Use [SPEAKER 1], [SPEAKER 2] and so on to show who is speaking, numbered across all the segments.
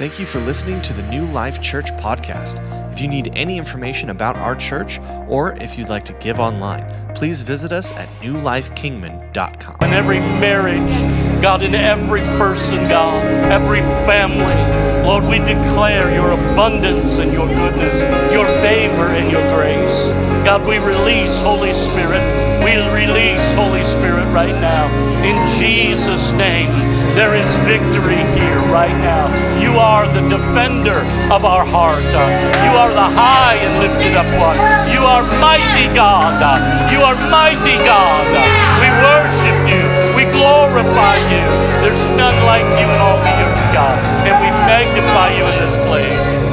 [SPEAKER 1] Thank you for listening to the New Life Church podcast. If you need any information about our church or if you'd like to give online, please visit us at newlifekingman.com.
[SPEAKER 2] In every marriage, God, in every person, God, every family, Lord, we declare your abundance and your goodness, your favor and your grace. God, we release Holy Spirit. We release Holy Spirit right now. In Jesus' name, there is victory here right now. You are the defender of our heart. You are the high and lifted up one. You are mighty God. You are mighty God. We worship you. We glorify you. There's none like you in all the earth, God. And we magnify you in this place.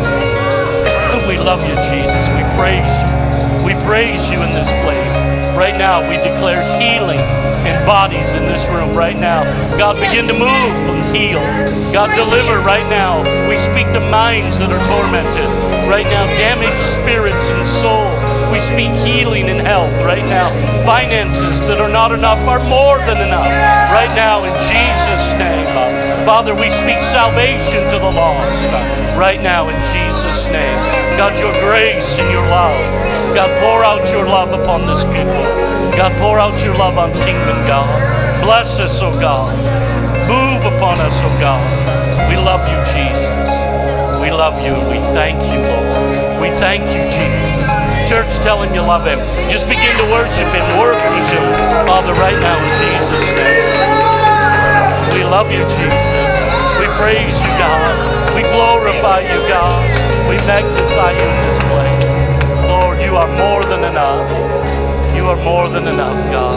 [SPEAKER 2] We love you, Jesus. We praise you. We praise you in this place. Right now, we declare healing in bodies in this room right now. God, begin to move and heal. God, deliver right now. We speak to minds that are tormented. Right now, damaged spirits and souls. We speak healing and health right now. Finances that are not enough are more than enough. Right now, in Jesus' name. Father, we speak salvation to the lost. Right now, in Jesus' name. God, your grace and your love. God, pour out your love upon this people. God, pour out your love on Kingman, God. Bless us, oh God. Move upon us, oh God. We love you, Jesus. We love you and we thank you, Lord. We thank you, Jesus. Church, tell him you love him. Just begin to worship him. Worship him, Father, right now in Jesus' name. We love you, Jesus. We praise you, God. We glorify you, God. We magnify you in this place. Lord, you are more than enough. You are more than enough, God.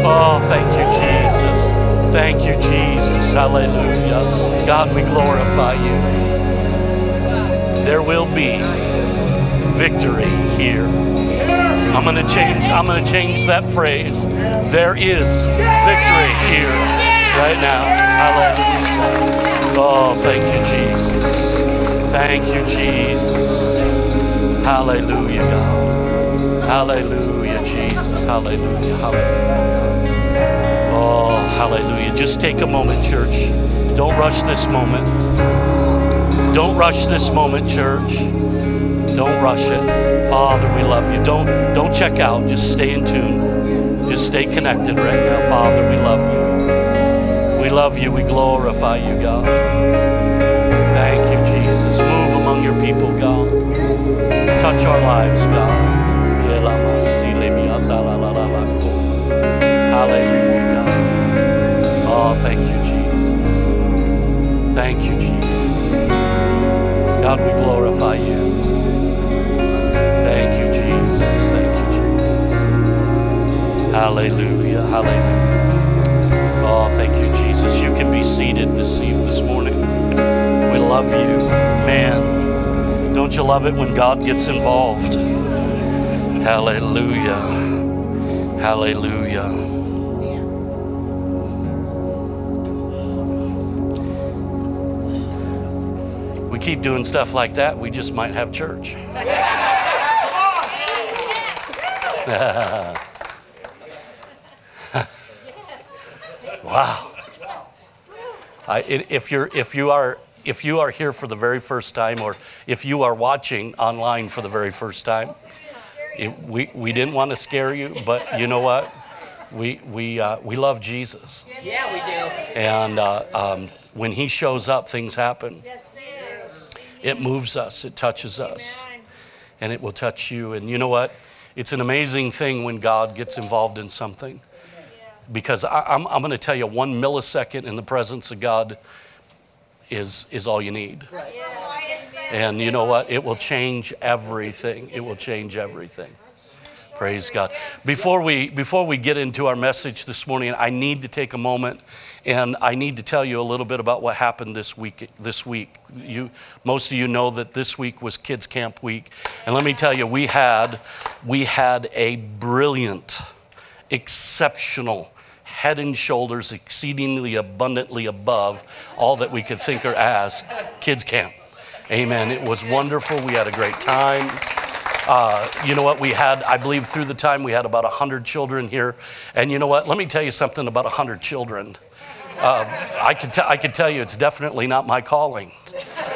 [SPEAKER 2] Oh, thank you, Jesus. Thank you, Jesus. Hallelujah. God, we glorify you. There will be victory here. I'm going to change I'm going to change that phrase. There is victory here right now. Hallelujah. Oh, thank you, Jesus. Thank you, Jesus. Hallelujah, God. Hallelujah, Jesus. Hallelujah. Hallelujah. Oh, hallelujah. Just take a moment, church. Don't rush this moment. Don't rush this moment, church. Don't rush it. Father, we love you. Don't don't check out. Just stay in tune. Just stay connected right now. Father, we love you. We love you. We glorify you, God. Thank you, Jesus. Move among your people, God. Touch our lives, God. Hallelujah, God. Oh, thank you, Jesus. Thank you, Jesus. God, we glorify you. Hallelujah. Hallelujah. Oh, thank you, Jesus. You can be seated this eve- this morning. We love you. Man, don't you love it when God gets involved? Hallelujah. Hallelujah. We keep doing stuff like that, we just might have church. wow. I, i- if you're if you are if you are here for the very first time or if you are watching online for the very first time, it, we, we didn't want to scare you, but you know what? We, we, uh, we love Jesus.
[SPEAKER 3] Yeah, we do.
[SPEAKER 2] And uh, um, when he shows up, things happen. It moves us, it touches us, and it will touch you. And you know what? It's an amazing thing when God gets involved in something. Because I, I'm, I'm going to tell you, one millisecond in the presence of God is, is all you need. And you know what? It will change everything. It will change everything. Praise God. Before we before we get into our message this morning, I need to take a moment and I need to tell you a little bit about what happened this week this week. You most of you know that this week was kids camp week. And let me tell you, we had we had a brilliant, exceptional head and shoulders exceedingly abundantly above all that we could think or ask kids camp. Amen. It was wonderful. We had a great time. Uh, you know what? We had, I believe, through the time, we had about 100 children here. And you know what? Let me tell you something about 100 children. Uh, I, could t- I can tell you it's definitely not my calling.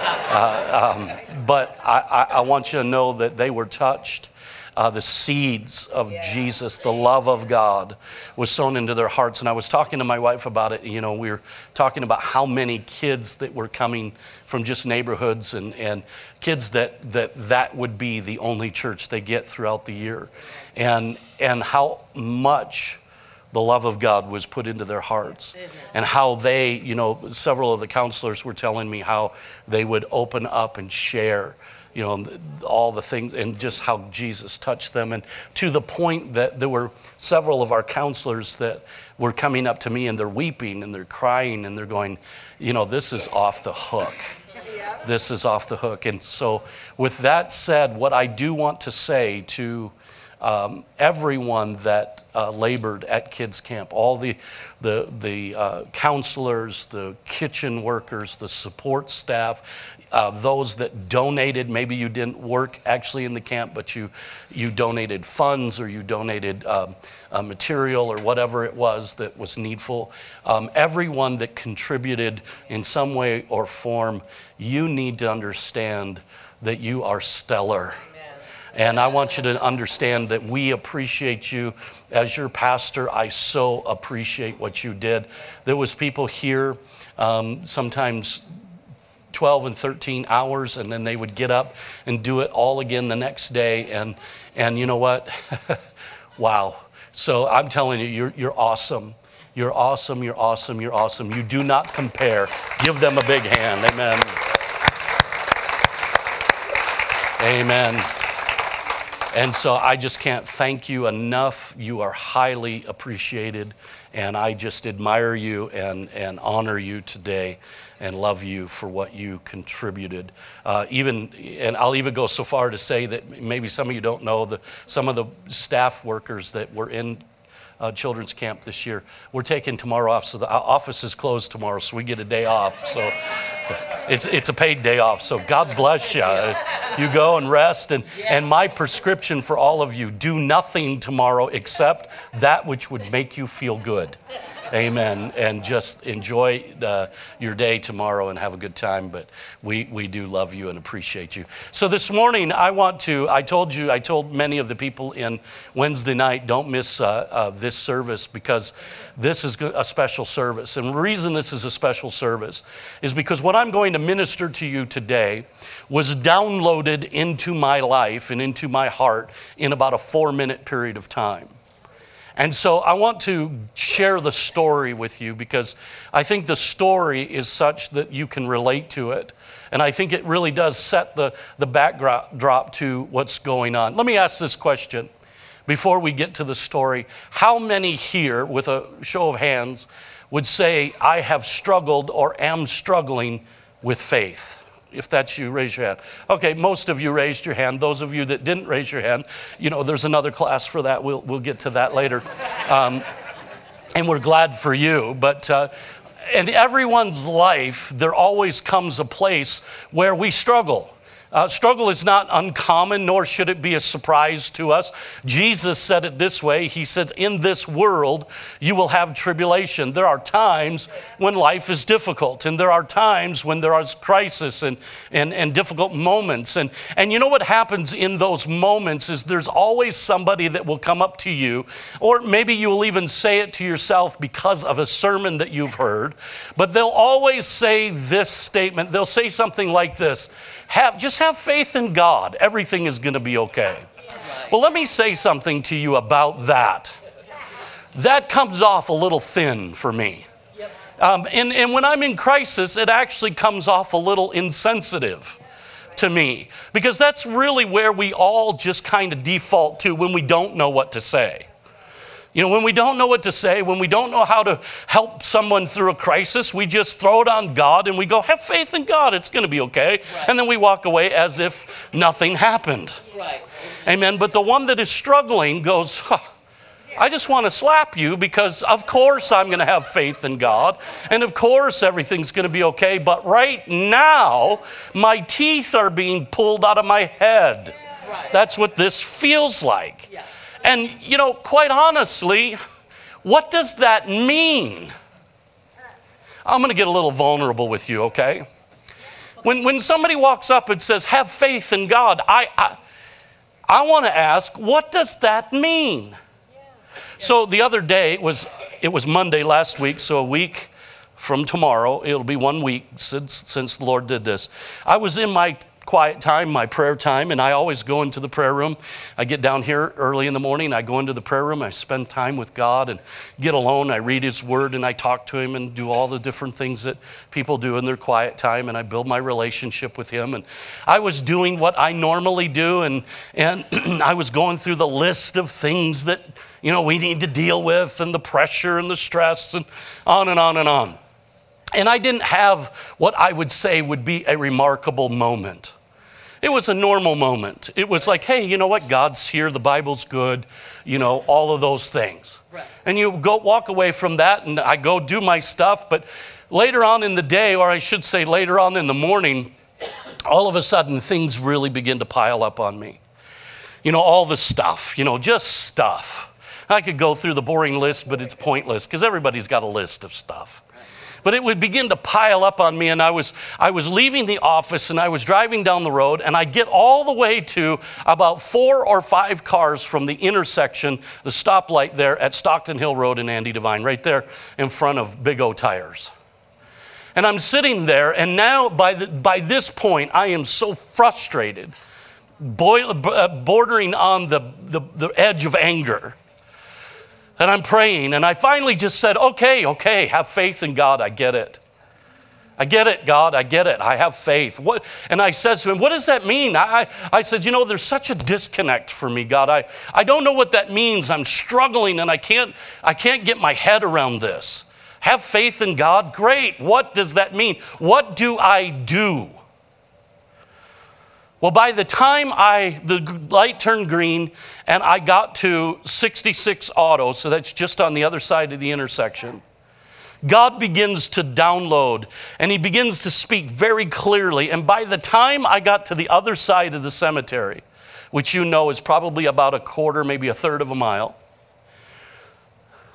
[SPEAKER 2] Uh, um, but I, I, I, want you to know that they were touched. Uh, the seeds of yeah. Jesus, the love of God, was sown into their hearts. And I was talking to my wife about it. You know, we were talking about how many kids that were coming from just neighborhoods and, and kids that, that that would be the only church they get throughout the year. And, and how much the love of God was put into their hearts. And how they, you know, several of the counselors were telling me how they would open up and share, you know, all the things and just how Jesus touched them. And to the point that there were several of our counselors that were coming up to me and they're weeping and they're crying and they're going, you know, this is off the hook. This is off the hook. And so, with that said, what I do want to say to um, everyone that uh, labored at kids camp, all the, the, the uh, counselors, the kitchen workers, the support staff, uh, those that donated. Maybe you didn't work actually in the camp, but you, you donated funds or you donated um, uh, material or whatever it was that was needful. Um, everyone that contributed in some way or form, you need to understand that you are stellar. And I want you to understand that we appreciate you as your pastor. I so appreciate what you did. There was people here um, sometimes 12 and 13 hours, and then they would get up and do it all again the next day. And, and you know what? wow. So I'm telling you, you're, you're awesome. You're awesome. You're awesome. You're awesome. You do not compare. Give them a big hand. Amen. Amen. And so I just can't thank you enough. You are highly appreciated, and I just admire you and, and honor you today and love you for what you contributed. Uh, even, and I'll even go so far to say that maybe some of you don't know the, some of the staff workers that were in uh, children's camp this year. We're taking tomorrow off, so the office is closed tomorrow, so we get a day off. So it's, it's a paid day off. So God bless you. You go and rest. And, and my prescription for all of you do nothing tomorrow except that which would make you feel good. Amen. And just enjoy uh, your day tomorrow and have a good time. But we, we do love you and appreciate you. So this morning, I want to, I told you, I told many of the people in Wednesday night, don't miss uh, uh, this service because this is a special service. And the reason this is a special service is because what I'm going to minister to you today was downloaded into my life and into my heart in about a four minute period of time. And so I want to share the story with you because I think the story is such that you can relate to it. And I think it really does set the, the backdrop to what's going on. Let me ask this question before we get to the story. How many here, with a show of hands, would say, I have struggled or am struggling with faith? If that's you, raise your hand. Okay, most of you raised your hand. Those of you that didn't raise your hand, you know, there's another class for that. We'll, we'll get to that later. Um, and we're glad for you. But uh, in everyone's life, there always comes a place where we struggle. Uh, struggle is not uncommon, nor should it be a surprise to us. Jesus said it this way He said, In this world, you will have tribulation. There are times when life is difficult, and there are times when there is crisis and, and, and difficult moments. And, and you know what happens in those moments is there's always somebody that will come up to you, or maybe you will even say it to yourself because of a sermon that you've heard, but they'll always say this statement. They'll say something like this have, just have faith in God. Everything is going to be okay. Well, let me say something to you about that. That comes off a little thin for me. Um, and, and when I'm in crisis, it actually comes off a little insensitive to me because that's really where we all just kind of default to when we don't know what to say. You know, when we don't know what to say, when we don't know how to help someone through a crisis, we just throw it on God and we go, have faith in God, it's going to be okay. Right. And then we walk away as if nothing happened. Right. Amen. But the one that is struggling goes, huh, I just want to slap you because, of course, I'm going to have faith in God. And of course, everything's going to be okay. But right now, my teeth are being pulled out of my head. Right. That's what this feels like. Yeah. And, you know, quite honestly, what does that mean? I'm going to get a little vulnerable with you, okay? When, when somebody walks up and says, have faith in God, I, I, I want to ask, what does that mean? So the other day, it was, it was Monday last week, so a week from tomorrow, it'll be one week since, since the Lord did this. I was in my quiet time, my prayer time, and I always go into the prayer room. I get down here early in the morning, I go into the prayer room, I spend time with God and get alone. I read His Word and I talk to Him and do all the different things that people do in their quiet time, and I build my relationship with Him. And I was doing what I normally do, and, and I was going through the list of things that you know we need to deal with, and the pressure and the stress, and on and on and on. And I didn't have what I would say would be a remarkable moment. It was a normal moment. It was like, hey, you know what? God's here. The Bible's good. You know, all of those things. Right. And you go walk away from that, and I go do my stuff. But later on in the day, or I should say later on in the morning, all of a sudden things really begin to pile up on me. You know, all the stuff, you know, just stuff. I could go through the boring list, but it's pointless because everybody's got a list of stuff but it would begin to pile up on me and I was I was leaving the office and I was driving down the road and I get all the way to about 4 or 5 cars from the intersection the stoplight there at Stockton Hill Road in Andy Devine right there in front of Big O Tires. And I'm sitting there and now by the, by this point I am so frustrated boil, uh, bordering on the, the, the edge of anger and I'm praying, and I finally just said, Okay, okay, have faith in God. I get it. I get it, God. I get it. I have faith. What? And I said to him, What does that mean? I, I said, You know, there's such a disconnect for me, God. I, I don't know what that means. I'm struggling and I can't, I can't get my head around this. Have faith in God? Great. What does that mean? What do I do? Well, by the time I the light turned green and I got to 66 auto, so that's just on the other side of the intersection, God begins to download and he begins to speak very clearly. And by the time I got to the other side of the cemetery, which you know is probably about a quarter, maybe a third of a mile,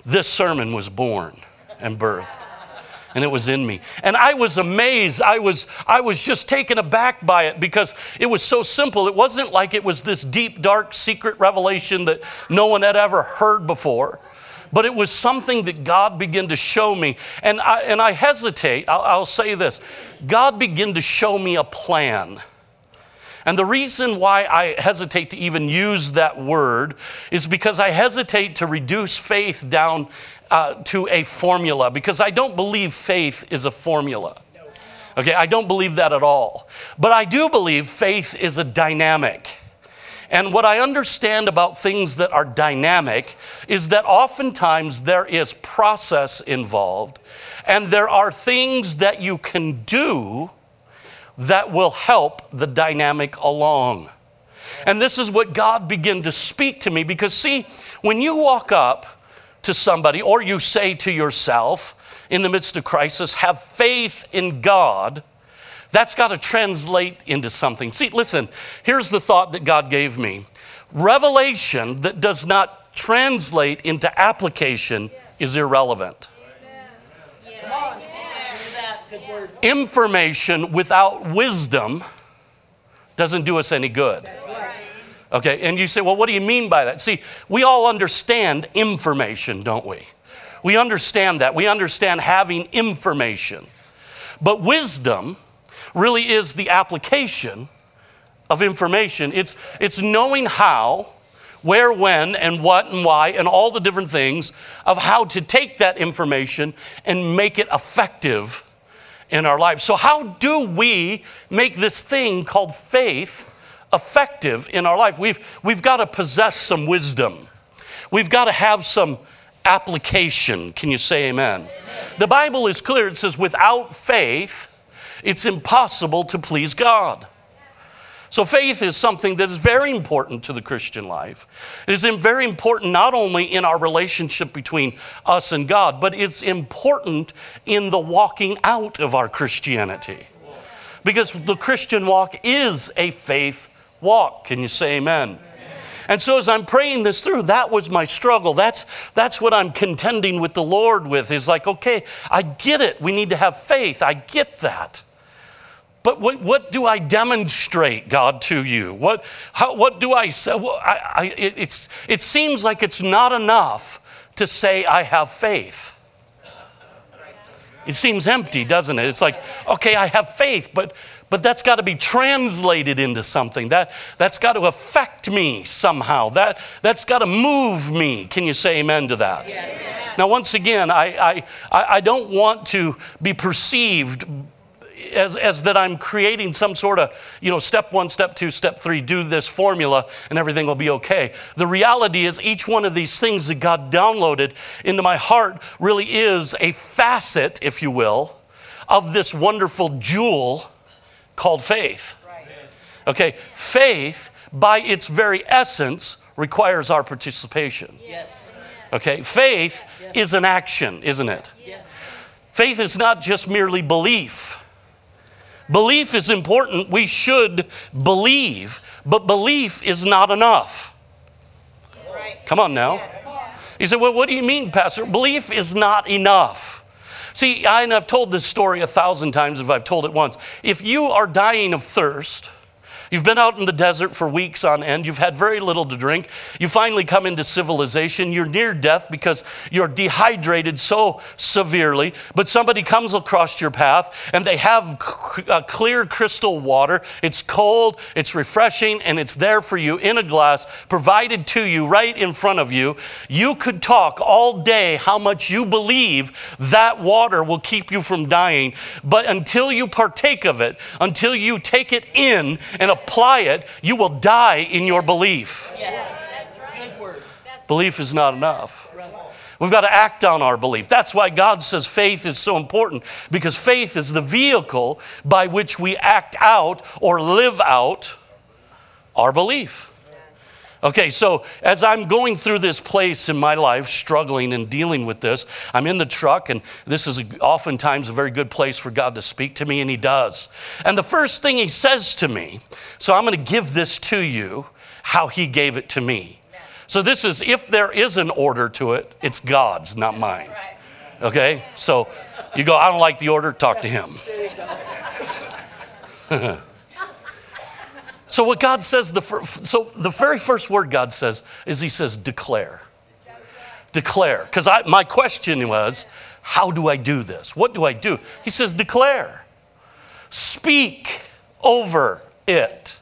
[SPEAKER 2] this sermon was born and birthed and it was in me. And I was amazed. I was, I was just taken aback by it because it was so simple. It wasn't like it was this deep, dark, secret revelation that no one had ever heard before. But it was something that God began to show me. And I, and I hesitate, I'll, I'll say this God began to show me a plan. And the reason why I hesitate to even use that word is because I hesitate to reduce faith down uh, to a formula because I don't believe faith is a formula. Okay, I don't believe that at all. But I do believe faith is a dynamic. And what I understand about things that are dynamic is that oftentimes there is process involved, and there are things that you can do that will help the dynamic along. And this is what God began to speak to me because, see, when you walk up to somebody or you say to yourself in the midst of crisis, have faith in God, that's got to translate into something. See, listen, here's the thought that God gave me revelation that does not translate into application is irrelevant. Information without wisdom doesn't do us any good. Okay, and you say, well, what do you mean by that? See, we all understand information, don't we? We understand that. We understand having information. But wisdom really is the application of information. It's, it's knowing how, where, when, and what, and why, and all the different things of how to take that information and make it effective in our lives. So, how do we make this thing called faith? Effective in our life. We've, we've got to possess some wisdom. We've got to have some application. Can you say amen? amen? The Bible is clear. It says, without faith, it's impossible to please God. So, faith is something that is very important to the Christian life. It is very important not only in our relationship between us and God, but it's important in the walking out of our Christianity. Because the Christian walk is a faith walk. Can you say amen? And so as I'm praying this through, that was my struggle. That's, that's what I'm contending with the Lord with is like, okay, I get it. We need to have faith. I get that. but what, what do I demonstrate, God, to you? What, how, what do I say? Well, I, I, it's, it seems like it's not enough to say I have faith. It seems empty, doesn't it? It's like, okay, I have faith, but but that's got to be translated into something. That, that's got to affect me somehow. That, that's got to move me. Can you say amen to that? Yeah. Now, once again, I, I, I don't want to be perceived as, as that I'm creating some sort of, you know, step one, step two, step three, do this formula and everything will be okay. The reality is, each one of these things that God downloaded into my heart really is a facet, if you will, of this wonderful jewel called faith. Okay, faith, by its very essence, requires our participation. Yes. Okay, faith yes. is an action, isn't it? Yes. Faith is not just merely belief. Belief is important. We should believe, but belief is not enough. Right. Come on now. You say, well, what do you mean, Pastor? Belief is not enough. See, I, and I've told this story a thousand times if I've told it once. If you are dying of thirst, You've been out in the desert for weeks on end. You've had very little to drink. You finally come into civilization. You're near death because you're dehydrated so severely. But somebody comes across your path and they have clear crystal water. It's cold, it's refreshing, and it's there for you in a glass, provided to you right in front of you. You could talk all day how much you believe that water will keep you from dying. But until you partake of it, until you take it in and apply it, you will die in your belief. Belief is not enough. We've got to act on our belief. That's why God says faith is so important because faith is the vehicle by which we act out or live out our belief. Okay, so as I'm going through this place in my life, struggling and dealing with this, I'm in the truck, and this is oftentimes a very good place for God to speak to me, and He does. And the first thing He says to me, so I'm going to give this to you how He gave it to me. So this is, if there is an order to it, it's God's, not mine. Okay? So you go, I don't like the order, talk to Him. So what God says, the fir- so the very first word God says is He says declare, declare. Because my question was, how do I do this? What do I do? He says declare, speak over it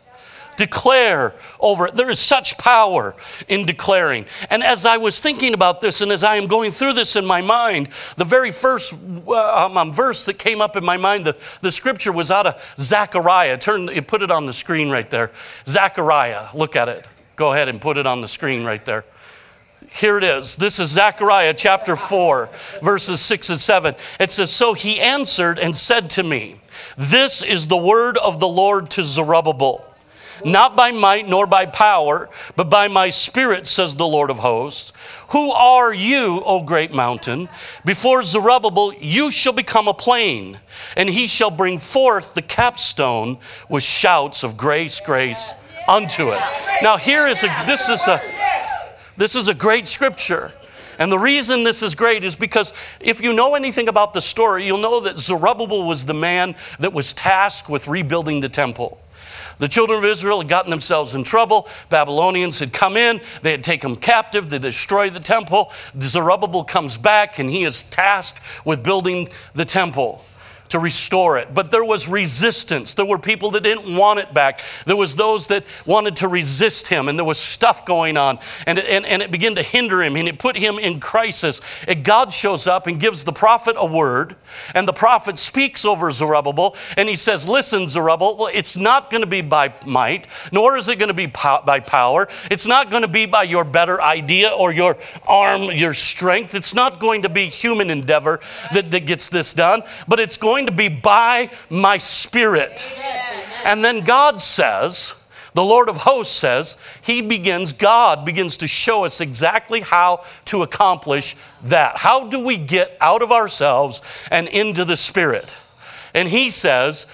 [SPEAKER 2] declare over it. There is such power in declaring. And as I was thinking about this and as I am going through this in my mind, the very first uh, um, um, verse that came up in my mind, the, the scripture was out of Zechariah. Turn, put it on the screen right there. Zechariah, look at it. Go ahead and put it on the screen right there. Here it is. This is Zechariah chapter 4, verses 6 and 7. It says, So he answered and said to me, This is the word of the Lord to Zerubbabel not by might nor by power, but by my spirit, says the Lord of hosts. Who are you, O great mountain? Before Zerubbabel, you shall become a plain, and he shall bring forth the capstone with shouts of grace, grace unto it. Now, here is a, this is a, this is a great scripture. And the reason this is great is because if you know anything about the story, you'll know that Zerubbabel was the man that was tasked with rebuilding the temple. The children of Israel had gotten themselves in trouble. Babylonians had come in, they had taken them captive, they destroyed the temple. Zerubbabel comes back and he is tasked with building the temple to restore it. But there was resistance. There were people that didn't want it back. There was those that wanted to resist him, and there was stuff going on. And, and, and it began to hinder him, and it put him in crisis. And God shows up and gives the prophet a word, and the prophet speaks over Zerubbabel, and he says, Listen, Zerubbabel, well, it's not going to be by might, nor is it going to be by power. It's not going to be by your better idea or your arm, your strength. It's not going to be human endeavor that, that gets this done, but it's going going to be by my spirit. And then God says, the Lord of hosts says, He begins, God begins to show us exactly how to accomplish that. How do we get out of ourselves and into the Spirit? And He says,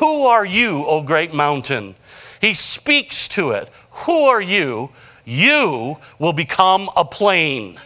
[SPEAKER 2] Who are you, O great mountain? He speaks to it. Who are you? You will become a plain.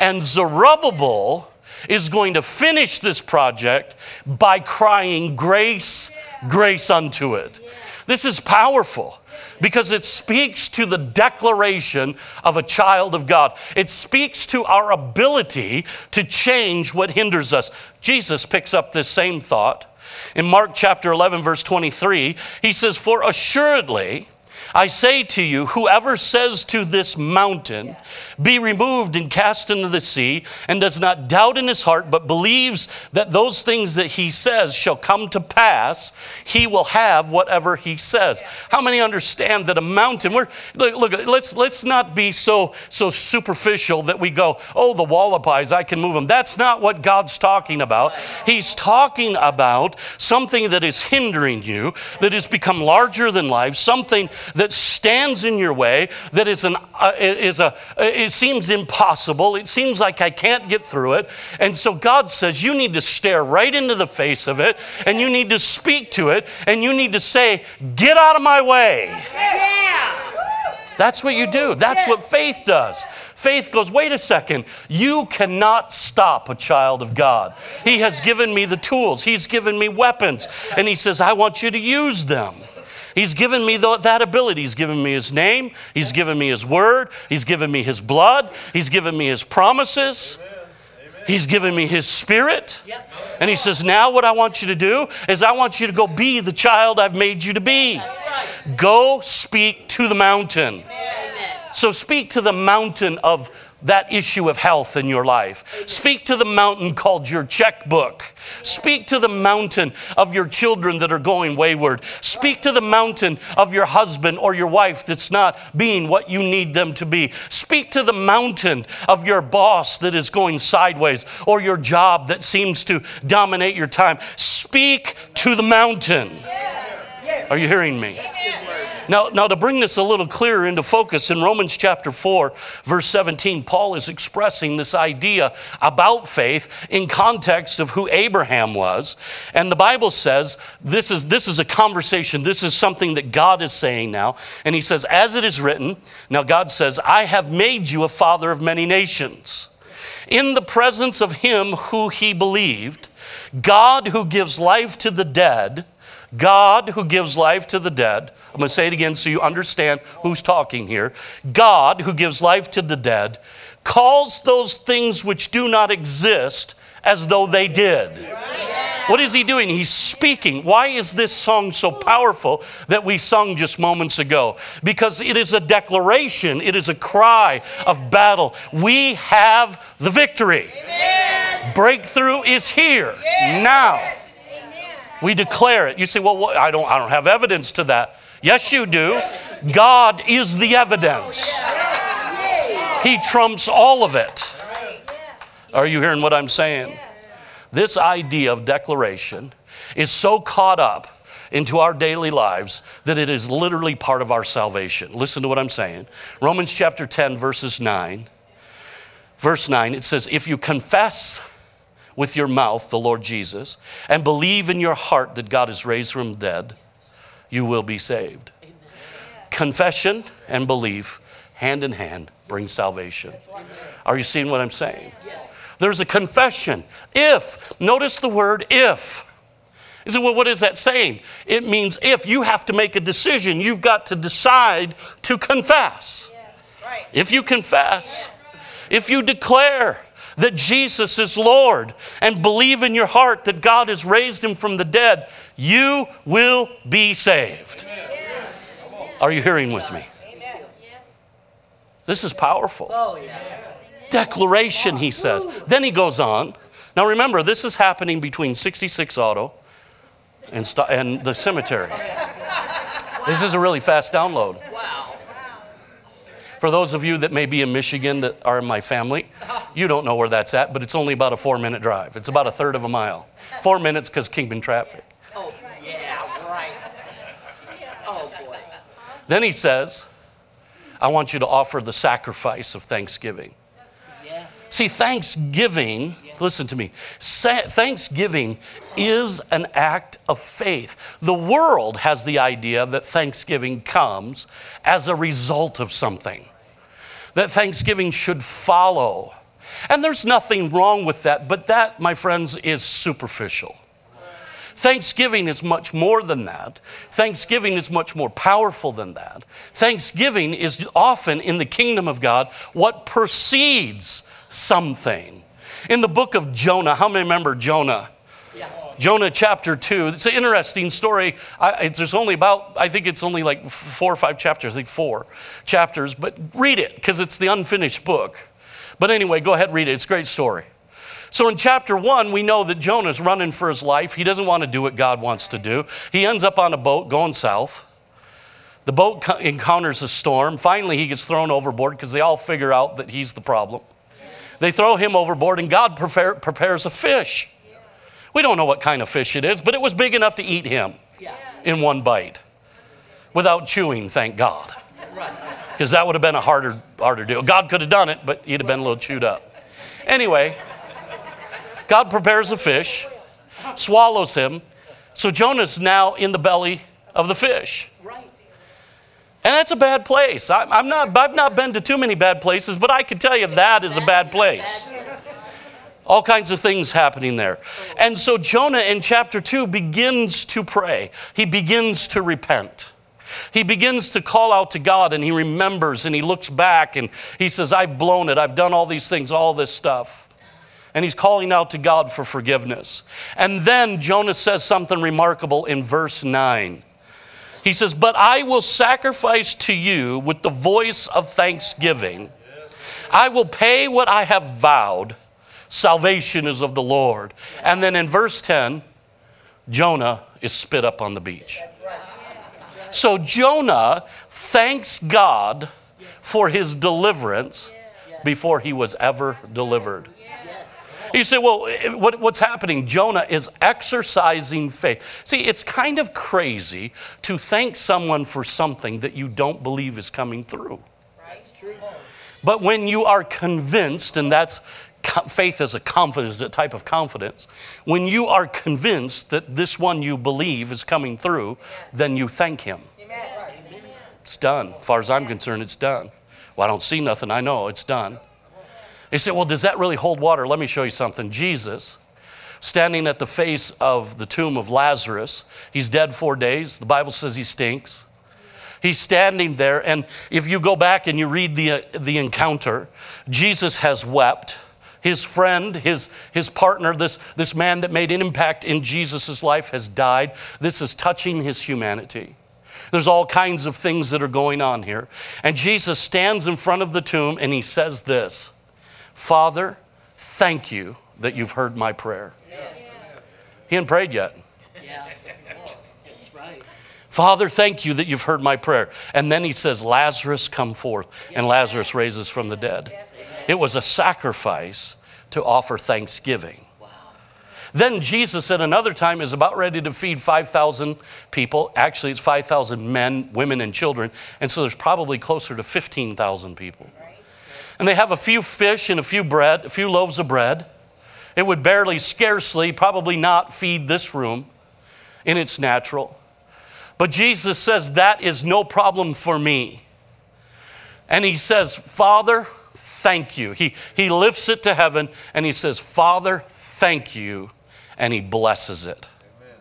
[SPEAKER 2] And Zerubbabel is going to finish this project by crying grace grace unto it. This is powerful because it speaks to the declaration of a child of God. It speaks to our ability to change what hinders us. Jesus picks up this same thought. In Mark chapter 11, verse 23, he says, For assuredly, I say to you, whoever says to this mountain, Be removed and cast into the sea, and does not doubt in his heart, but believes that those things that he says shall come to pass, he will have whatever he says. How many understand that a mountain, we're, look, look let's, let's not be so, so superficial that we go, Oh, the Hualapais, I can move them. That's not what God's talking about. He's talking about something that is hindering you, that has become larger than life, something that stands in your way, that is, an, uh, is a, it seems impossible. It seems like I can't get through it. And so God says, you need to stare right into the face of it, and you need to speak to it, and you need to say, Get out of my way. Yeah. That's what you do. That's what faith does. Faith goes, wait a second, you cannot stop a child of God. He has given me the tools, He's given me weapons, and He says, I want you to use them. He's given me that ability. He's given me His name. He's given me His word. He's given me His blood. He's given me His promises. He's given me His Spirit. And He says, Now, what I want you to do is I want you to go be the child I've made you to be. Go speak to the mountain. So, speak to the mountain of that issue of health in your life. Speak to the mountain called your checkbook. Speak to the mountain of your children that are going wayward. Speak to the mountain of your husband or your wife that's not being what you need them to be. Speak to the mountain of your boss that is going sideways or your job that seems to dominate your time. Speak to the mountain. Are you hearing me? Now, now, to bring this a little clearer into focus, in Romans chapter 4, verse 17, Paul is expressing this idea about faith in context of who Abraham was. And the Bible says this is, this is a conversation, this is something that God is saying now. And he says, As it is written, now God says, I have made you a father of many nations. In the presence of him who he believed, God who gives life to the dead, God who gives life to the dead, I'm going to say it again so you understand who's talking here. God who gives life to the dead calls those things which do not exist as though they did. What is he doing? He's speaking. Why is this song so powerful that we sung just moments ago? Because it is a declaration, it is a cry of battle. We have the victory. Amen. Breakthrough is here yes. now. We declare it. You say, well, what? I, don't, I don't have evidence to that. Yes, you do. God is the evidence, He trumps all of it. Are you hearing what I'm saying? This idea of declaration is so caught up into our daily lives that it is literally part of our salvation. Listen to what I'm saying. Romans chapter 10, verses 9. Verse 9, it says, If you confess with your mouth the Lord Jesus and believe in your heart that God is raised from the dead, you will be saved. Amen. Confession and belief, hand in hand, bring salvation. Are you seeing what I'm saying? There's a confession. If, notice the word if. You say, well, what is that saying? It means if you have to make a decision, you've got to decide to confess. If you confess, if you declare, that Jesus is Lord and believe in your heart that God has raised him from the dead, you will be saved. Are you hearing with me? This is powerful. Declaration, he says. Then he goes on. Now remember, this is happening between 66 Auto and, and the cemetery. This is a really fast download. For those of you that may be in Michigan that are in my family, you don't know where that's at, but it's only about a four minute drive. It's about a third of a mile. Four minutes because Kingman traffic.
[SPEAKER 3] Oh, yeah, right. Oh, boy.
[SPEAKER 2] Then he says, I want you to offer the sacrifice of thanksgiving. Yes. See, thanksgiving, listen to me, thanksgiving is an act of faith. The world has the idea that thanksgiving comes as a result of something that thanksgiving should follow. And there's nothing wrong with that, but that, my friends, is superficial. Thanksgiving is much more than that. Thanksgiving is much more powerful than that. Thanksgiving is often in the kingdom of God what precedes something. In the book of Jonah, how many remember Jonah? Jonah chapter 2. It's an interesting story. I, there's only about, I think it's only like four or five chapters, I think four chapters, but read it because it's the unfinished book. But anyway, go ahead, read it. It's a great story. So in chapter one, we know that Jonah's running for his life. He doesn't want to do what God wants to do. He ends up on a boat going south. The boat encounters a storm. Finally, he gets thrown overboard because they all figure out that he's the problem. They throw him overboard, and God prepare, prepares a fish. We don't know what kind of fish it is, but it was big enough to eat him in one bite without chewing, thank God. Because that would have been a harder, harder deal. God could have done it, but he'd have been a little chewed up. Anyway, God prepares a fish, swallows him. So Jonah's now in the belly of the fish. And that's a bad place. I, am not, I've not been to too many bad places, but I can tell you that is a bad place. All kinds of things happening there. And so Jonah in chapter 2 begins to pray, he begins to repent. He begins to call out to God and he remembers and he looks back and he says, I've blown it. I've done all these things, all this stuff. And he's calling out to God for forgiveness. And then Jonah says something remarkable in verse 9. He says, But I will sacrifice to you with the voice of thanksgiving. I will pay what I have vowed Salvation is of the Lord. And then in verse 10, Jonah is spit up on the beach. So Jonah thanks God for his deliverance before he was ever delivered. You say, well, what, what's happening? Jonah is exercising faith. See, it's kind of crazy to thank someone for something that you don't believe is coming through. But when you are convinced, and that's faith is a confidence, a type of confidence. When you are convinced that this one you believe is coming through, then you thank Him. It's done. As far as I'm concerned, it's done. Well, I don't see nothing. I know it's done. He said, well, does that really hold water? Let me show you something. Jesus, standing at the face of the tomb of Lazarus, he's dead four days. The Bible says he stinks. He's standing there, and if you go back and you read the, uh, the encounter, Jesus has wept his friend, his, his partner, this, this man that made an impact in Jesus' life has died. This is touching his humanity. There's all kinds of things that are going on here. And Jesus stands in front of the tomb and he says this Father, thank you that you've heard my prayer. He hadn't prayed yet. Yeah. That's right. Father, thank you that you've heard my prayer. And then he says, Lazarus, come forth. And Lazarus raises from the dead. It was a sacrifice to offer thanksgiving. Then Jesus at another time is about ready to feed 5,000 people. Actually, it's 5,000 men, women, and children. And so there's probably closer to 15,000 people. And they have a few fish and a few bread, a few loaves of bread. It would barely, scarcely, probably not feed this room in its natural. But Jesus says, That is no problem for me. And he says, Father, thank you. He, he lifts it to heaven and he says, Father, thank you. And he blesses it. Amen.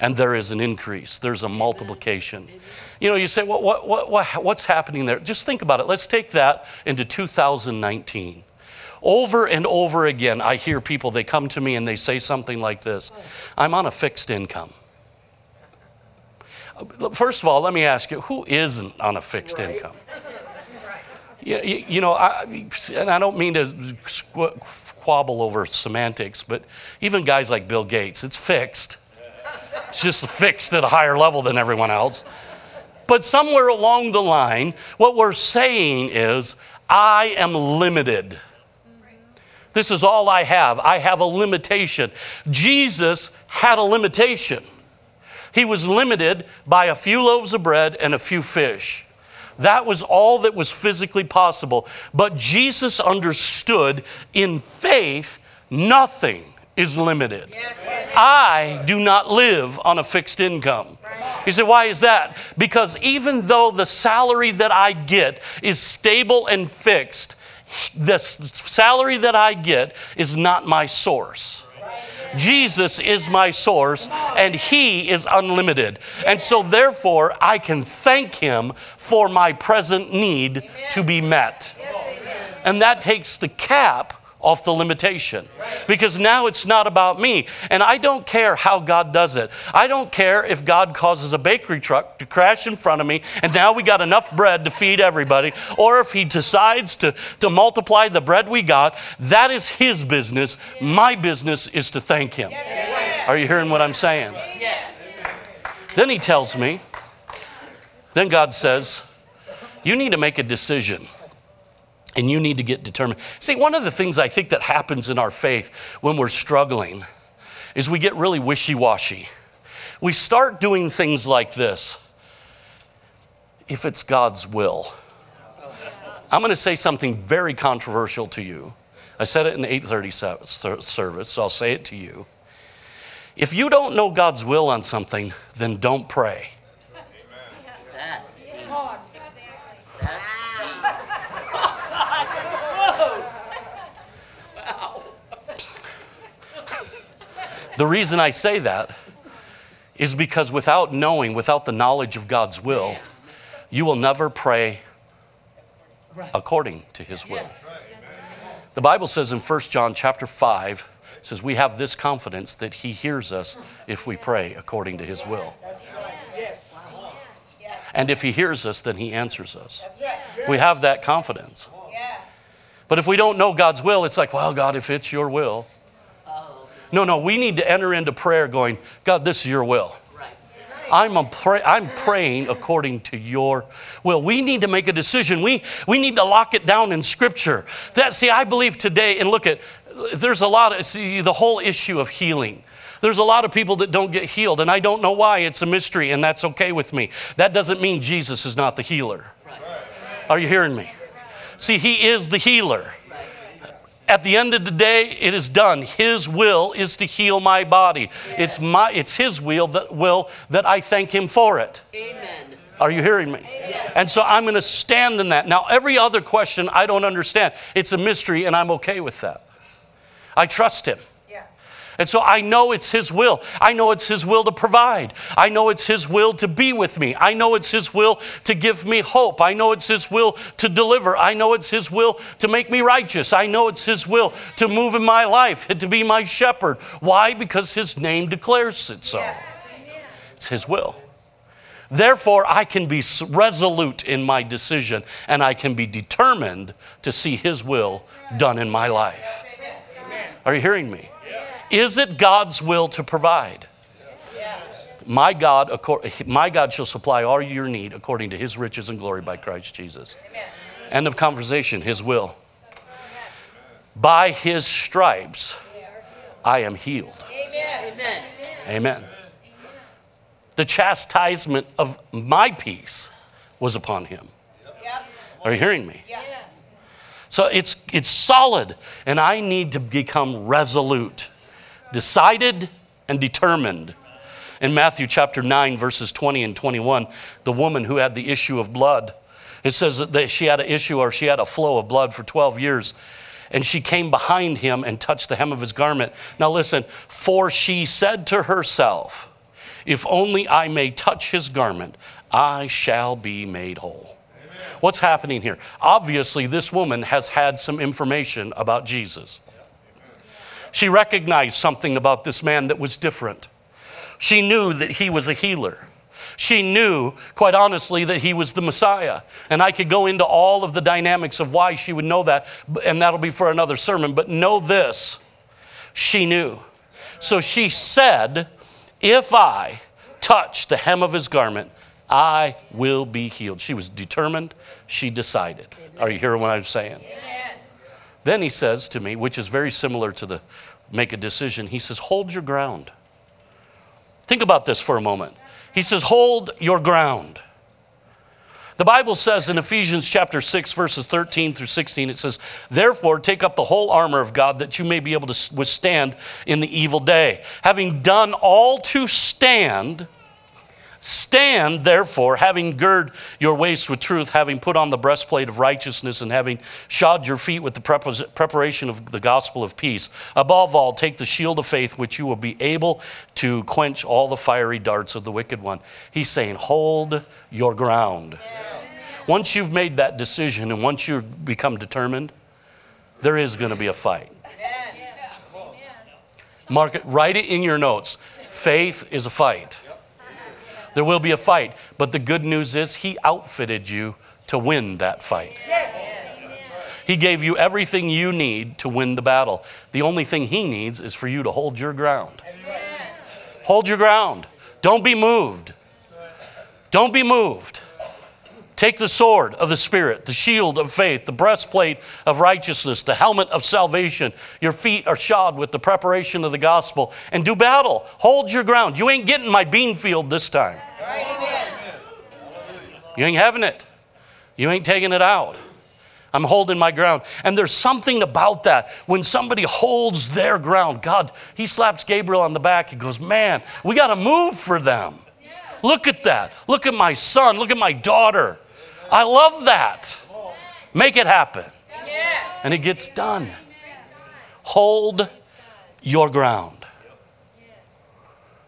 [SPEAKER 2] And there is an increase, there's a multiplication. Amen. You know, you say, what, what, what, what, what's happening there? Just think about it. Let's take that into 2019. Over and over again, I hear people, they come to me and they say something like this I'm on a fixed income. First of all, let me ask you who isn't on a fixed right. income? you, you know, I, and I don't mean to squ- quabble over semantics, but even guys like Bill Gates, it's fixed. It's just fixed at a higher level than everyone else. But somewhere along the line, what we're saying is, I am limited. This is all I have. I have a limitation. Jesus had a limitation. He was limited by a few loaves of bread and a few fish. That was all that was physically possible. But Jesus understood in faith, nothing is limited. I do not live on a fixed income. You say, why is that? Because even though the salary that I get is stable and fixed, the salary that I get is not my source. Jesus is my source and He is unlimited. And so, therefore, I can thank Him for my present need to be met. And that takes the cap off the limitation. Because now it's not about me. And I don't care how God does it. I don't care if God causes a bakery truck to crash in front of me and now we got enough bread to feed everybody, or if He decides to, to multiply the bread we got. That is His business. My business is to thank Him. Are you hearing what I'm saying?
[SPEAKER 3] Yes.
[SPEAKER 2] Then He tells me, then God says, You need to make a decision and you need to get determined. See, one of the things I think that happens in our faith when we're struggling is we get really wishy washy. We start doing things like this if it's God's will. I'm going to say something very controversial to you. I said it in the 8:30 service, so I'll say it to you. If you don't know God's will on something, then don't pray.
[SPEAKER 3] That's deep.
[SPEAKER 2] The reason I say that is because without knowing, without the knowledge of God's will, you will never pray according to his will. The Bible says in 1 John chapter 5 says we have this confidence that he hears us if we pray according to his will. And if he hears us then he answers us. We have that confidence. But if we don't know God's will, it's like, well, God, if it's your will. No, no, we need to enter into prayer going, God, this is your will.
[SPEAKER 3] Right.
[SPEAKER 2] I'm, a pray, I'm praying according to your will. We need to make a decision. We, we need to lock it down in Scripture. That, see, I believe today, and look at, there's a lot of, see, the whole issue of healing. There's a lot of people that don't get healed, and I don't know why. It's a mystery, and that's okay with me. That doesn't mean Jesus is not the healer. Right. Are you hearing me? See, He is the healer. At the end of the day, it is done. His will is to heal my body. It's my it's his will that will that I thank him for it.
[SPEAKER 3] Amen.
[SPEAKER 2] Are you hearing me? And so I'm going to stand in that. Now every other question I don't understand. It's a mystery and I'm okay with that. I trust him. And so I know it's His will. I know it's His will to provide. I know it's His will to be with me. I know it's His will to give me hope. I know it's His will to deliver. I know it's His will to make me righteous. I know it's His will to move in my life, and to be my shepherd. Why? Because His name declares it so. It's His will. Therefore, I can be resolute in my decision and I can be determined to see His will done in my life. Are you hearing me? Is it God's will to provide? My God, my God shall supply all your need according to his riches and glory by Christ Jesus. End of conversation, his will. By his stripes, I am healed.
[SPEAKER 3] Amen.
[SPEAKER 2] Amen. The chastisement of my peace was upon him. Are you hearing me? So it's, it's solid, and I need to become resolute decided and determined. In Matthew chapter 9, verses 20 and 21, the woman who had the issue of blood, it says that she had an issue or she had a flow of blood for 12 years. And she came behind him and touched the hem of his garment. Now listen, for she said to herself, If only I may touch his garment, I shall be made whole. What's happening here? Obviously, this woman has had some information about Jesus. She recognized something about this man that was different. She knew that he was a healer. She knew, quite honestly, that he was the Messiah. And I could go into all of the dynamics of why she would know that, and that'll be for another sermon. But know this she knew. So she said, If I touch the hem of his garment, I will be healed. She was determined, she decided. Are you hearing what I'm saying? Then he says to me, which is very similar to the make a decision, he says, Hold your ground. Think about this for a moment. He says, Hold your ground. The Bible says in Ephesians chapter 6, verses 13 through 16, it says, Therefore, take up the whole armor of God that you may be able to withstand in the evil day. Having done all to stand, Stand, therefore, having gird your waist with truth, having put on the breastplate of righteousness, and having shod your feet with the preparation of the gospel of peace. Above all, take the shield of faith, which you will be able to quench all the fiery darts of the wicked one. He's saying, hold your ground. Once you've made that decision and once you become determined, there is going to be a fight. Mark it, write it in your notes. Faith is a fight. There will be a fight, but the good news is He outfitted you to win that fight. He gave you everything you need to win the battle. The only thing He needs is for you to hold your ground. Hold your ground. Don't be moved. Don't be moved. Take the sword of the Spirit, the shield of faith, the breastplate of righteousness, the helmet of salvation. Your feet are shod with the preparation of the gospel, and do battle. Hold your ground. You ain't getting my bean field this time. You ain't having it. You ain't taking it out. I'm holding my ground. And there's something about that. When somebody holds their ground, God, He slaps Gabriel on the back. He goes, Man, we got to move for them. Look at that. Look at my son. Look at my daughter. I love that. Make it happen. And it gets done. Hold your ground.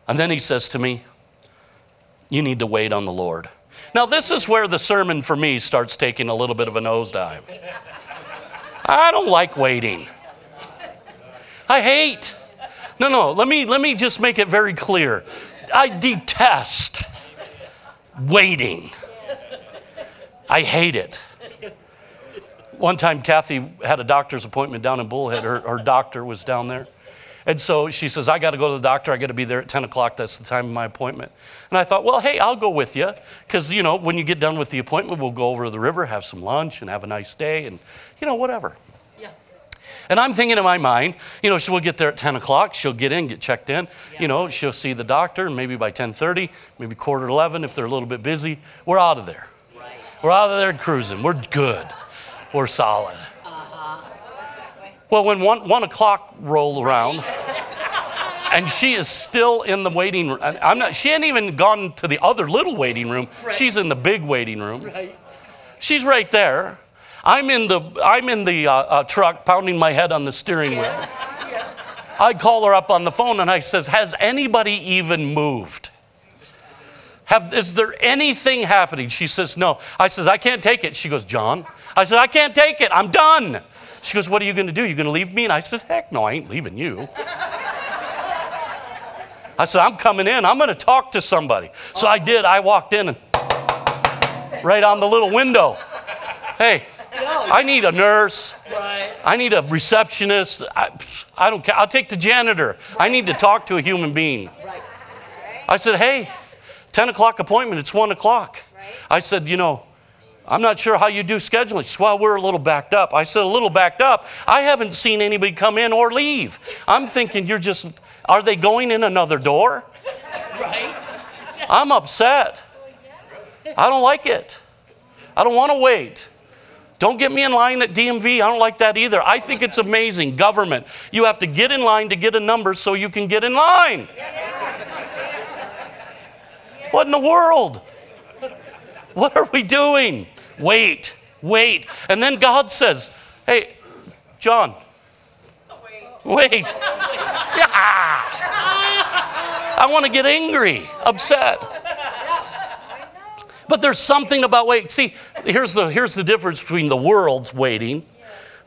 [SPEAKER 2] And then he says to me, You need to wait on the Lord. Now, this is where the sermon for me starts taking a little bit of a nosedive. I don't like waiting. I hate. No, no, let me, let me just make it very clear. I detest waiting. I hate it. One time, Kathy had a doctor's appointment down in Bullhead. Her, her doctor was down there. And so she says, I got to go to the doctor. I got to be there at 10 o'clock. That's the time of my appointment. And I thought, well, hey, I'll go with you. Because, you know, when you get done with the appointment, we'll go over to the river, have some lunch, and have a nice day, and, you know, whatever.
[SPEAKER 3] Yeah.
[SPEAKER 2] And I'm thinking in my mind, you know, she'll get there at 10 o'clock. She'll get in, get checked in. Yeah. You know, she'll see the doctor, and maybe by 10.30, maybe quarter to 11, if they're a little bit busy, we're out of there. We're out of there cruising. We're good. We're solid. Well, when one, one o'clock rolled around, and she is still in the waiting room. I'm not. She hadn't even gone to the other little waiting room.
[SPEAKER 3] Right.
[SPEAKER 2] She's in the big waiting room.
[SPEAKER 3] Right.
[SPEAKER 2] She's right there. I'm in the. I'm in the uh, uh, truck, pounding my head on the steering wheel. I call her up on the phone and I says, "Has anybody even moved?" Have, is there anything happening? She says, No. I says, I can't take it. She goes, John. I said, I can't take it. I'm done. She goes, What are you going to do? You going to leave me? And I said, Heck no, I ain't leaving you. I said, I'm coming in. I'm going to talk to somebody. So I did. I walked in and right on the little window. Hey, I need a nurse.
[SPEAKER 3] Right.
[SPEAKER 2] I need a receptionist. I, I don't care. I'll take the janitor. I need to talk to a human being.
[SPEAKER 3] Right.
[SPEAKER 2] I said, hey, 10 o'clock appointment, it's 1 o'clock. I said, you know, I'm not sure how you do scheduling. She said, well, we're a little backed up. I said, a little backed up? I haven't seen anybody come in or leave. I'm thinking you're just, are they going in another door?
[SPEAKER 3] Right.
[SPEAKER 2] I'm upset. I don't like it. I don't want to wait. Don't get me in line at DMV. I don't like that either. I think it's amazing. Government, you have to get in line to get a number so you can get in line. What in the world? What are we doing? Wait, wait. And then God says, Hey, John, wait. Yeah. I want to get angry, upset. But there's something about wait. See, here's the, here's the difference between the world's waiting.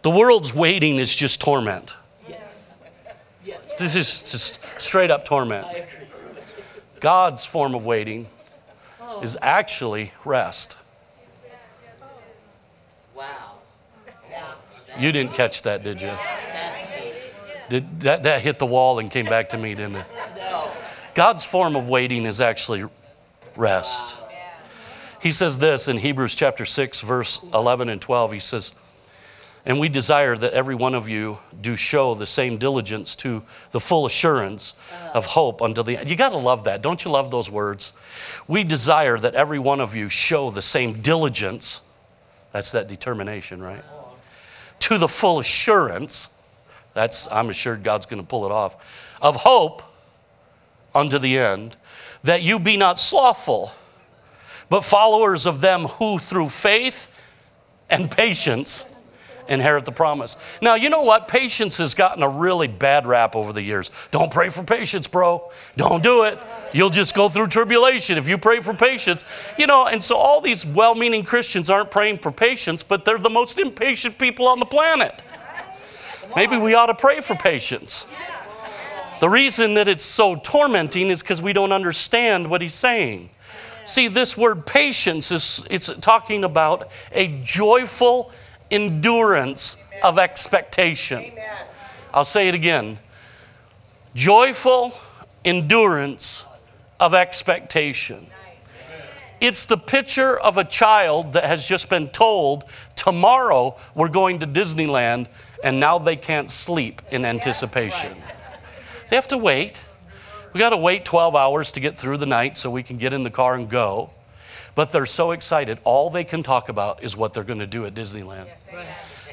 [SPEAKER 2] The world's waiting is just torment.
[SPEAKER 3] Yes. Yes.
[SPEAKER 2] This is just straight up torment. God's form of waiting is actually rest.
[SPEAKER 3] Wow.
[SPEAKER 2] You didn't catch that, did you? Did, that, that hit the wall and came back to me, didn't it? God's form of waiting is actually rest. He says this in Hebrews chapter 6, verse 11 and 12. He says, And we desire that every one of you do show the same diligence to the full assurance of hope until the end. You got to love that. Don't you love those words? We desire that every one of you show the same diligence. That's that determination, right? To the full assurance. That's, I'm assured God's going to pull it off. Of hope unto the end, that you be not slothful, but followers of them who through faith and patience inherit the promise. Now, you know what? Patience has gotten a really bad rap over the years. Don't pray for patience, bro. Don't do it. You'll just go through tribulation if you pray for patience. You know, and so all these well meaning Christians aren't praying for patience, but they're the most impatient people on the planet. Maybe we ought to pray for patience. The reason that it's so tormenting is because we don't understand what he's saying. See, this word patience is it's talking about a joyful endurance of expectation. I'll say it again. Joyful endurance of expectation. It's the picture of a child that has just been told, tomorrow we're going to Disneyland, and now they can't sleep in anticipation. They have to wait. We got to wait 12 hours to get through the night so we can get in the car and go. But they're so excited. All they can talk about is what they're going to do at Disneyland.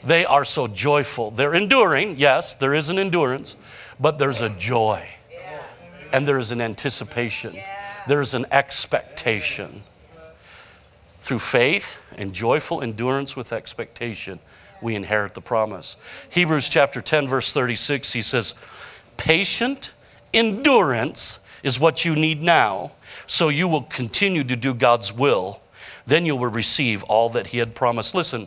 [SPEAKER 2] They are so joyful. They're enduring. Yes, there is an endurance, but there's a joy. And there's an anticipation. There's an expectation. Through faith and joyful endurance with expectation, we inherit the promise. Hebrews chapter 10, verse 36, he says, Patient endurance is what you need now, so you will continue to do God's will. Then you will receive all that He had promised. Listen,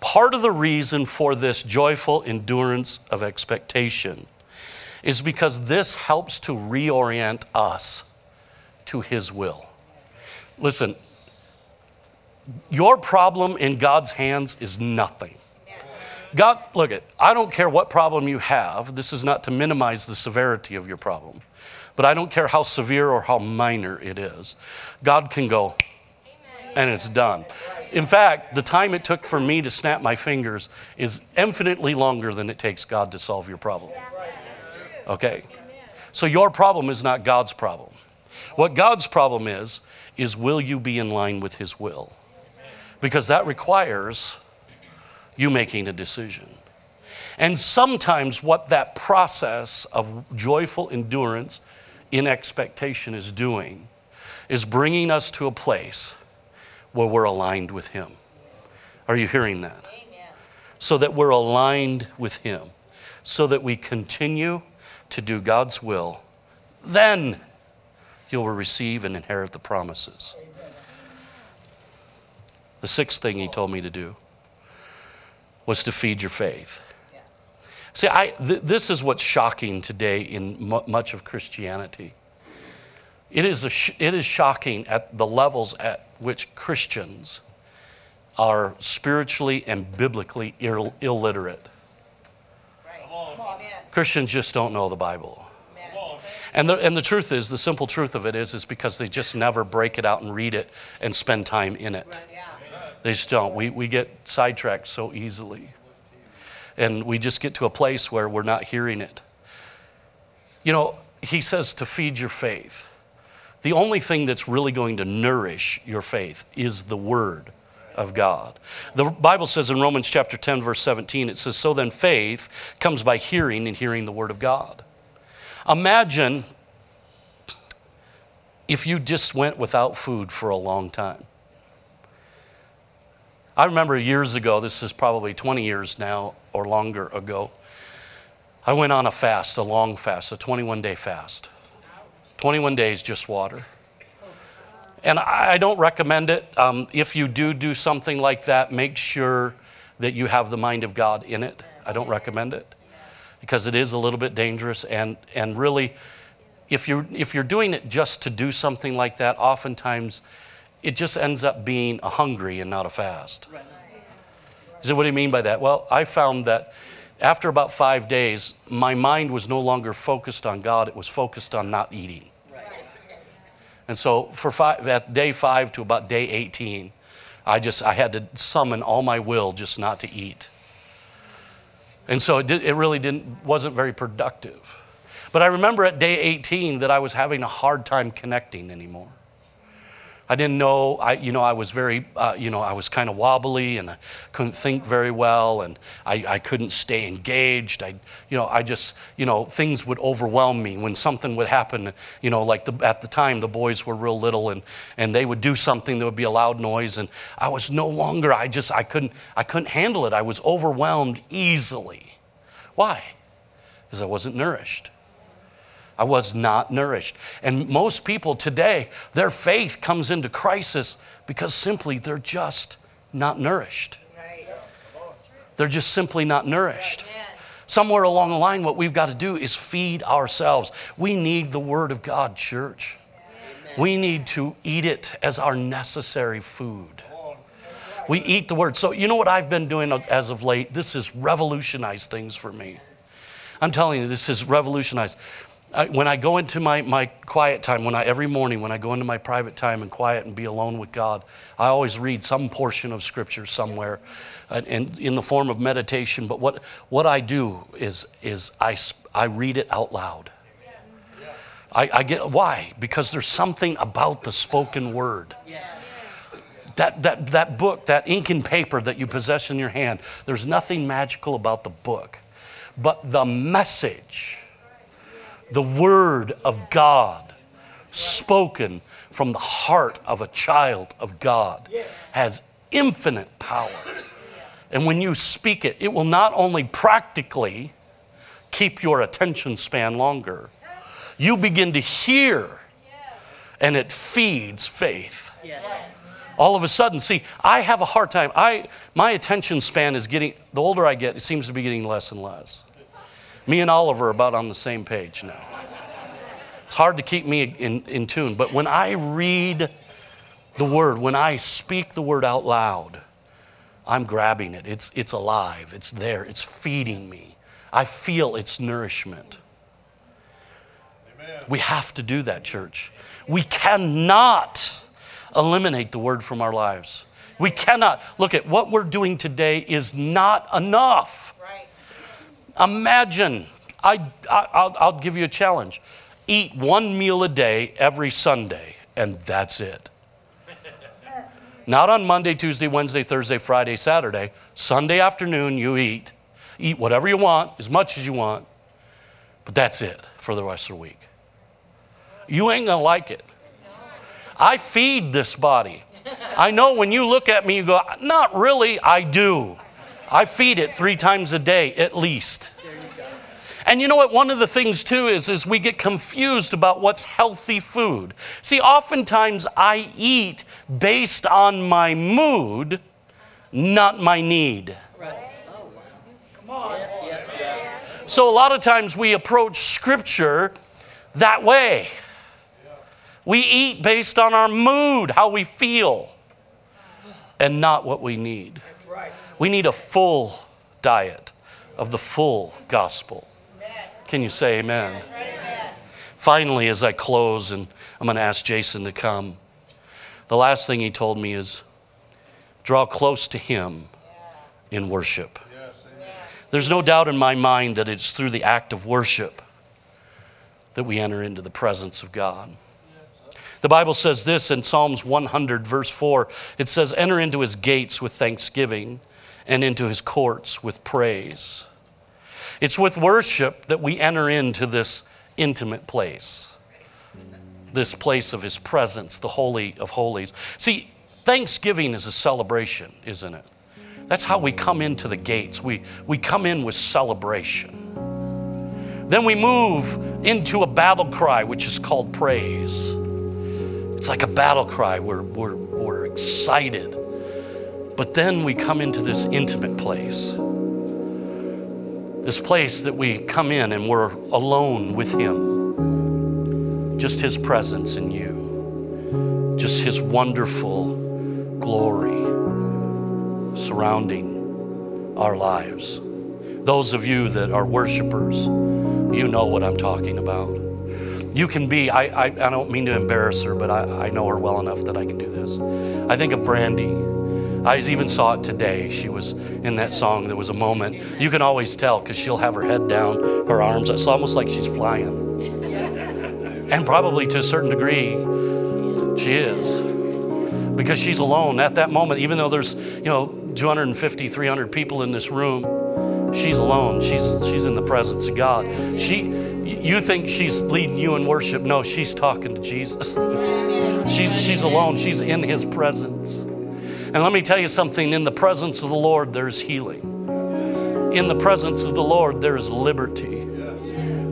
[SPEAKER 2] part of the reason for this joyful endurance of expectation is because this helps to reorient us to His will. Listen, your problem in God's hands is nothing. God, look at, I don't care what problem you have. This is not to minimize the severity of your problem, but I don't care how severe or how minor it is. God can go, and it's done. In fact, the time it took for me to snap my fingers is infinitely longer than it takes God to solve your problem. Okay? So your problem is not God's problem. What God's problem is, is will you be in line with His will? Because that requires you making a decision. And sometimes, what that process of joyful endurance in expectation is doing is bringing us to a place where we're aligned with Him. Are you hearing that? Amen. So that we're aligned with Him, so that we continue to do God's will, then you'll receive and inherit the promises. The sixth thing He told me to do was to feed your faith. See, I, th- this is what's shocking today in mu- much of Christianity. It is, a sh- it is shocking at the levels at which Christians are spiritually and biblically Ill- illiterate. Christians just don't know the Bible. And the, and the truth is, the simple truth of it is, is because they just never break it out and read it and spend time in it. They just don't. We, we get sidetracked so easily. And we just get to a place where we're not hearing it. You know, he says to feed your faith. The only thing that's really going to nourish your faith is the Word of God. The Bible says in Romans chapter 10, verse 17, it says, So then faith comes by hearing and hearing the Word of God. Imagine if you just went without food for a long time. I remember years ago, this is probably 20 years now or longer ago, I went on a fast, a long fast, a 21 day fast. 21 days, just water. And I don't recommend it. Um, if you do do something like that, make sure that you have the mind of God in it. I don't recommend it because it is a little bit dangerous. And, and really, if you're, if you're doing it just to do something like that, oftentimes it just ends up being a hungry and not a fast. Is it what do you mean by that? Well, I found that after about five days, my mind was no longer focused on God, it was focused on not eating. Right. And so for five, at day five to about day 18, I just, I had to summon all my will just not to eat. And so it, did, it really didn't, wasn't very productive. But I remember at day 18 that I was having a hard time connecting anymore. I didn't know. I, you know, I was very, uh, you know, I was kind of wobbly and I couldn't think very well, and I, I couldn't stay engaged. I, you know, I just, you know, things would overwhelm me when something would happen. You know, like the, at the time the boys were real little, and and they would do something that would be a loud noise, and I was no longer. I just, I couldn't, I couldn't handle it. I was overwhelmed easily. Why? Because I wasn't nourished. I was not nourished. And most people today, their faith comes into crisis because simply they're just not nourished. They're just simply not nourished. Somewhere along the line, what we've got to do is feed ourselves. We need the Word of God, church. We need to eat it as our necessary food. We eat the Word. So, you know what I've been doing as of late? This has revolutionized things for me. I'm telling you, this has revolutionized. I, when I go into my, my quiet time, when I every morning when I go into my private time and quiet and be alone with God, I always read some portion of Scripture somewhere, uh, and in the form of meditation. But what what I do is is I I read it out loud. I, I get why because there's something about the spoken word. That, that, that book, that ink and paper that you possess in your hand, there's nothing magical about the book, but the message the Word of God spoken from the heart of a child of God has infinite power. And when you speak it, it will not only practically keep your attention span longer, you begin to hear and it feeds faith. All of a sudden, see, I have a hard time. I, my attention span is getting, the older I get, it seems to be getting less and less. Me and Oliver are about on the same page now. It's hard to keep me in, in tune, but when I read the word, when I speak the word out loud, I'm grabbing it. It's, it's alive, it's there, it's feeding me. I feel its nourishment. Amen. We have to do that, church. We cannot eliminate the word from our lives. We cannot. Look at what we're doing today is not enough. Imagine, I, I, will give you a challenge. Eat one meal a day every Sunday, and that's it. Not on Monday, Tuesday, Wednesday, Thursday, Friday, Saturday. Sunday afternoon, you eat. Eat whatever you want, as much as you want, but that's it for the rest of the week. You ain't gonna like it. I feed this body. I know when you look at me, you go, not really, I do. I feed it three times a day at least. And you know what? One of the things too is, is we get confused about what's healthy food. See, oftentimes I eat based on my mood, not my need. Right. Oh. Come on. Yeah. So a lot of times we approach scripture that way. We eat based on our mood, how we feel, and not what we need. We need a full diet of the full gospel. Can you say amen? Finally, as I close, and I'm going to ask Jason to come, the last thing he told me is draw close to him in worship. There's no doubt in my mind that it's through the act of worship that we enter into the presence of God. The Bible says this in Psalms 100, verse 4 it says, Enter into his gates with thanksgiving and into his courts with praise. It's with worship that we enter into this intimate place, this place of his presence, the Holy of Holies. See, Thanksgiving is a celebration, isn't it? That's how we come into the gates. We, we come in with celebration. Then we move into a battle cry, which is called praise. It's like a battle cry. We're, we're, we're excited. But then we come into this intimate place. This place that we come in and we're alone with Him. Just His presence in you. Just His wonderful glory surrounding our lives. Those of you that are worshipers, you know what I'm talking about. You can be, I, I, I don't mean to embarrass her, but I, I know her well enough that I can do this. I think of Brandy. I even saw it today. She was in that song. There was a moment. You can always tell because she'll have her head down, her arms. It's almost like she's flying. And probably to a certain degree, she is. because she's alone at that moment, even though there's, you know, 250, 300 people in this room. She's alone. She's, she's in the presence of God. She, you think she's leading you in worship. No, she's talking to Jesus. She's, she's alone. She's in his presence. And let me tell you something in the presence of the Lord, there's healing. In the presence of the Lord, there's liberty,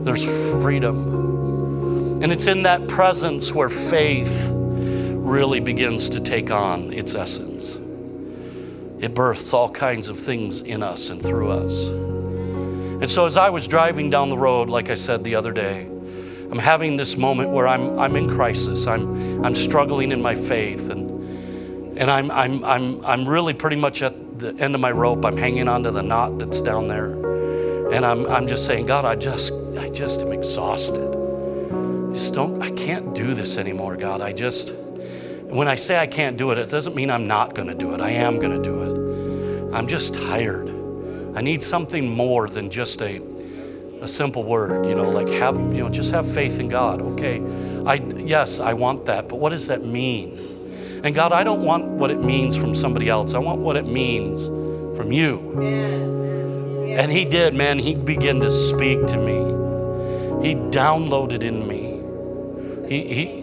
[SPEAKER 2] there's freedom. And it's in that presence where faith really begins to take on its essence. It births all kinds of things in us and through us. And so, as I was driving down the road, like I said the other day, I'm having this moment where I'm, I'm in crisis. I'm, I'm struggling in my faith, and, and I'm, I'm, I'm, I'm really pretty much at the end of my rope. I'm hanging onto the knot that's down there. And I'm, I'm just saying, God, I just, I just am exhausted. Just don't, I can't do this anymore, God. I just, when I say I can't do it, it doesn't mean I'm not going to do it. I am going to do it. I'm just tired. I need something more than just a, a simple word, you know, like have, you know, just have faith in God. Okay. I, yes, I want that, but what does that mean? And God, I don't want what it means from somebody else. I want what it means from you. And he did, man. He began to speak to me. He downloaded in me. He, he,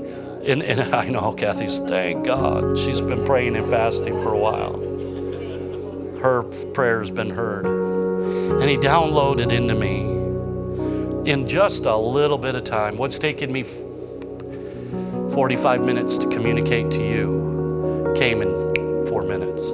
[SPEAKER 2] and, and I know Kathy's, thank God. She's been praying and fasting for a while. Her prayer's been heard. And he downloaded into me in just a little bit of time. What's taken me 45 minutes to communicate to you came in four minutes.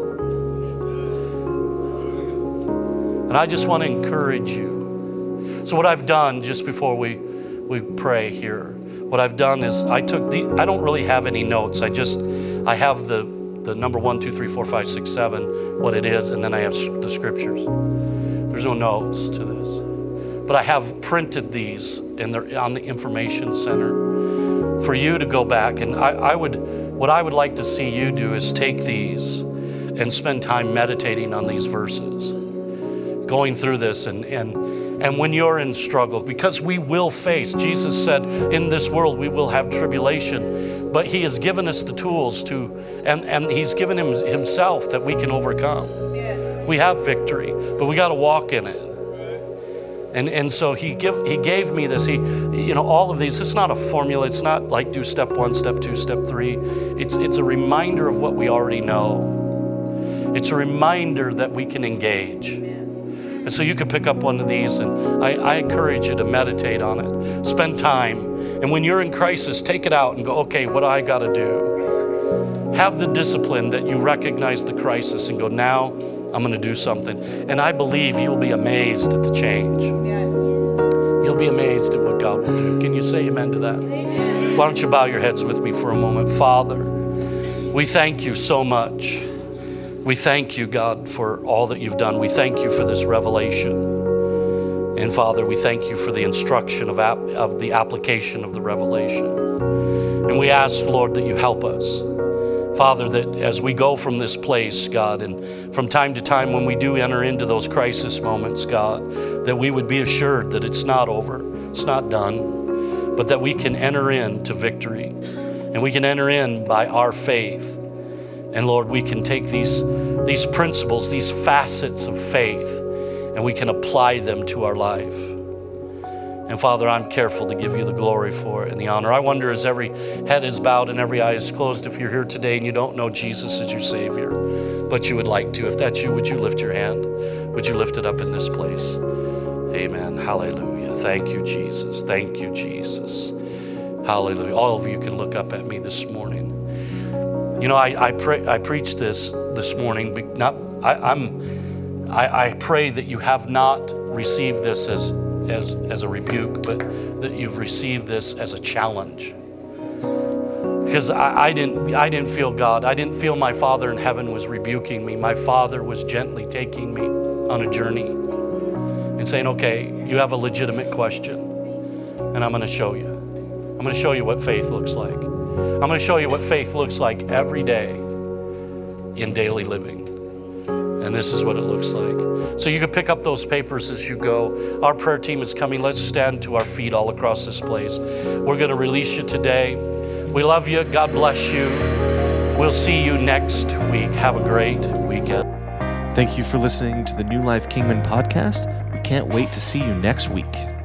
[SPEAKER 2] And I just want to encourage you. So, what I've done just before we, we pray here, what I've done is I took the, I don't really have any notes. I just, I have the, the number one, two, three, four, five, six, seven, what it is, and then I have the scriptures. There's no notes to this. But I have printed these and they're on the information center for you to go back. And I, I would, what I would like to see you do is take these and spend time meditating on these verses, going through this and, and and when you're in struggle, because we will face, Jesus said, in this world we will have tribulation, but He has given us the tools to, and, and He's given him, Himself that we can overcome. We have victory, but we got to walk in it. And, and so he, give, he gave me this. He, you know, all of these, it's not a formula. It's not like do step one, step two, step three. It's, it's a reminder of what we already know. It's a reminder that we can engage. And so you can pick up one of these, and I, I, encourage you to meditate on it. Spend time. And when you're in crisis, take it out and go, okay, what do I got to do? Have the discipline that you recognize the crisis and go, now I'm going to do something. And I believe you'll be amazed at the change. You'll be amazed at what God will do. Can you say amen to that? Why don't you bow your heads with me for a moment? Father, we thank you so much. We thank you, God, for all that you've done. We thank you for this revelation. And Father, we thank you for the instruction of, ap- of the application of the revelation. And we ask, Lord, that you help us. Father, that as we go from this place, God, and from time to time when we do enter into those crisis moments, God, that we would be assured that it's not over, it's not done, but that we can enter into victory. And we can enter in by our faith. And Lord, we can take these, these principles, these facets of faith, and we can apply them to our life. And Father, I'm careful to give you the glory for it and the honor. I wonder as every head is bowed and every eye is closed, if you're here today and you don't know Jesus as your Savior, but you would like to, if that's you, would you lift your hand? Would you lift it up in this place? Amen. Hallelujah. Thank you, Jesus. Thank you, Jesus. Hallelujah. All of you can look up at me this morning. You know, I, I, pray, I preached this this morning. but Not, I, I'm, I, I pray that you have not received this as as, as a rebuke, but that you've received this as a challenge. Because I, I, didn't, I didn't feel God. I didn't feel my Father in heaven was rebuking me. My Father was gently taking me on a journey and saying, okay, you have a legitimate question, and I'm going to show you. I'm going to show you what faith looks like. I'm going to show you what faith looks like every day in daily living. And this is what it looks like. So you can pick up those papers as you go. Our prayer team is coming. Let's stand to our feet all across this place. We're going to release you today. We love you. God bless you. We'll see you next week. Have a great weekend.
[SPEAKER 1] Thank you for listening to the New Life Kingman podcast. We can't wait to see you next week.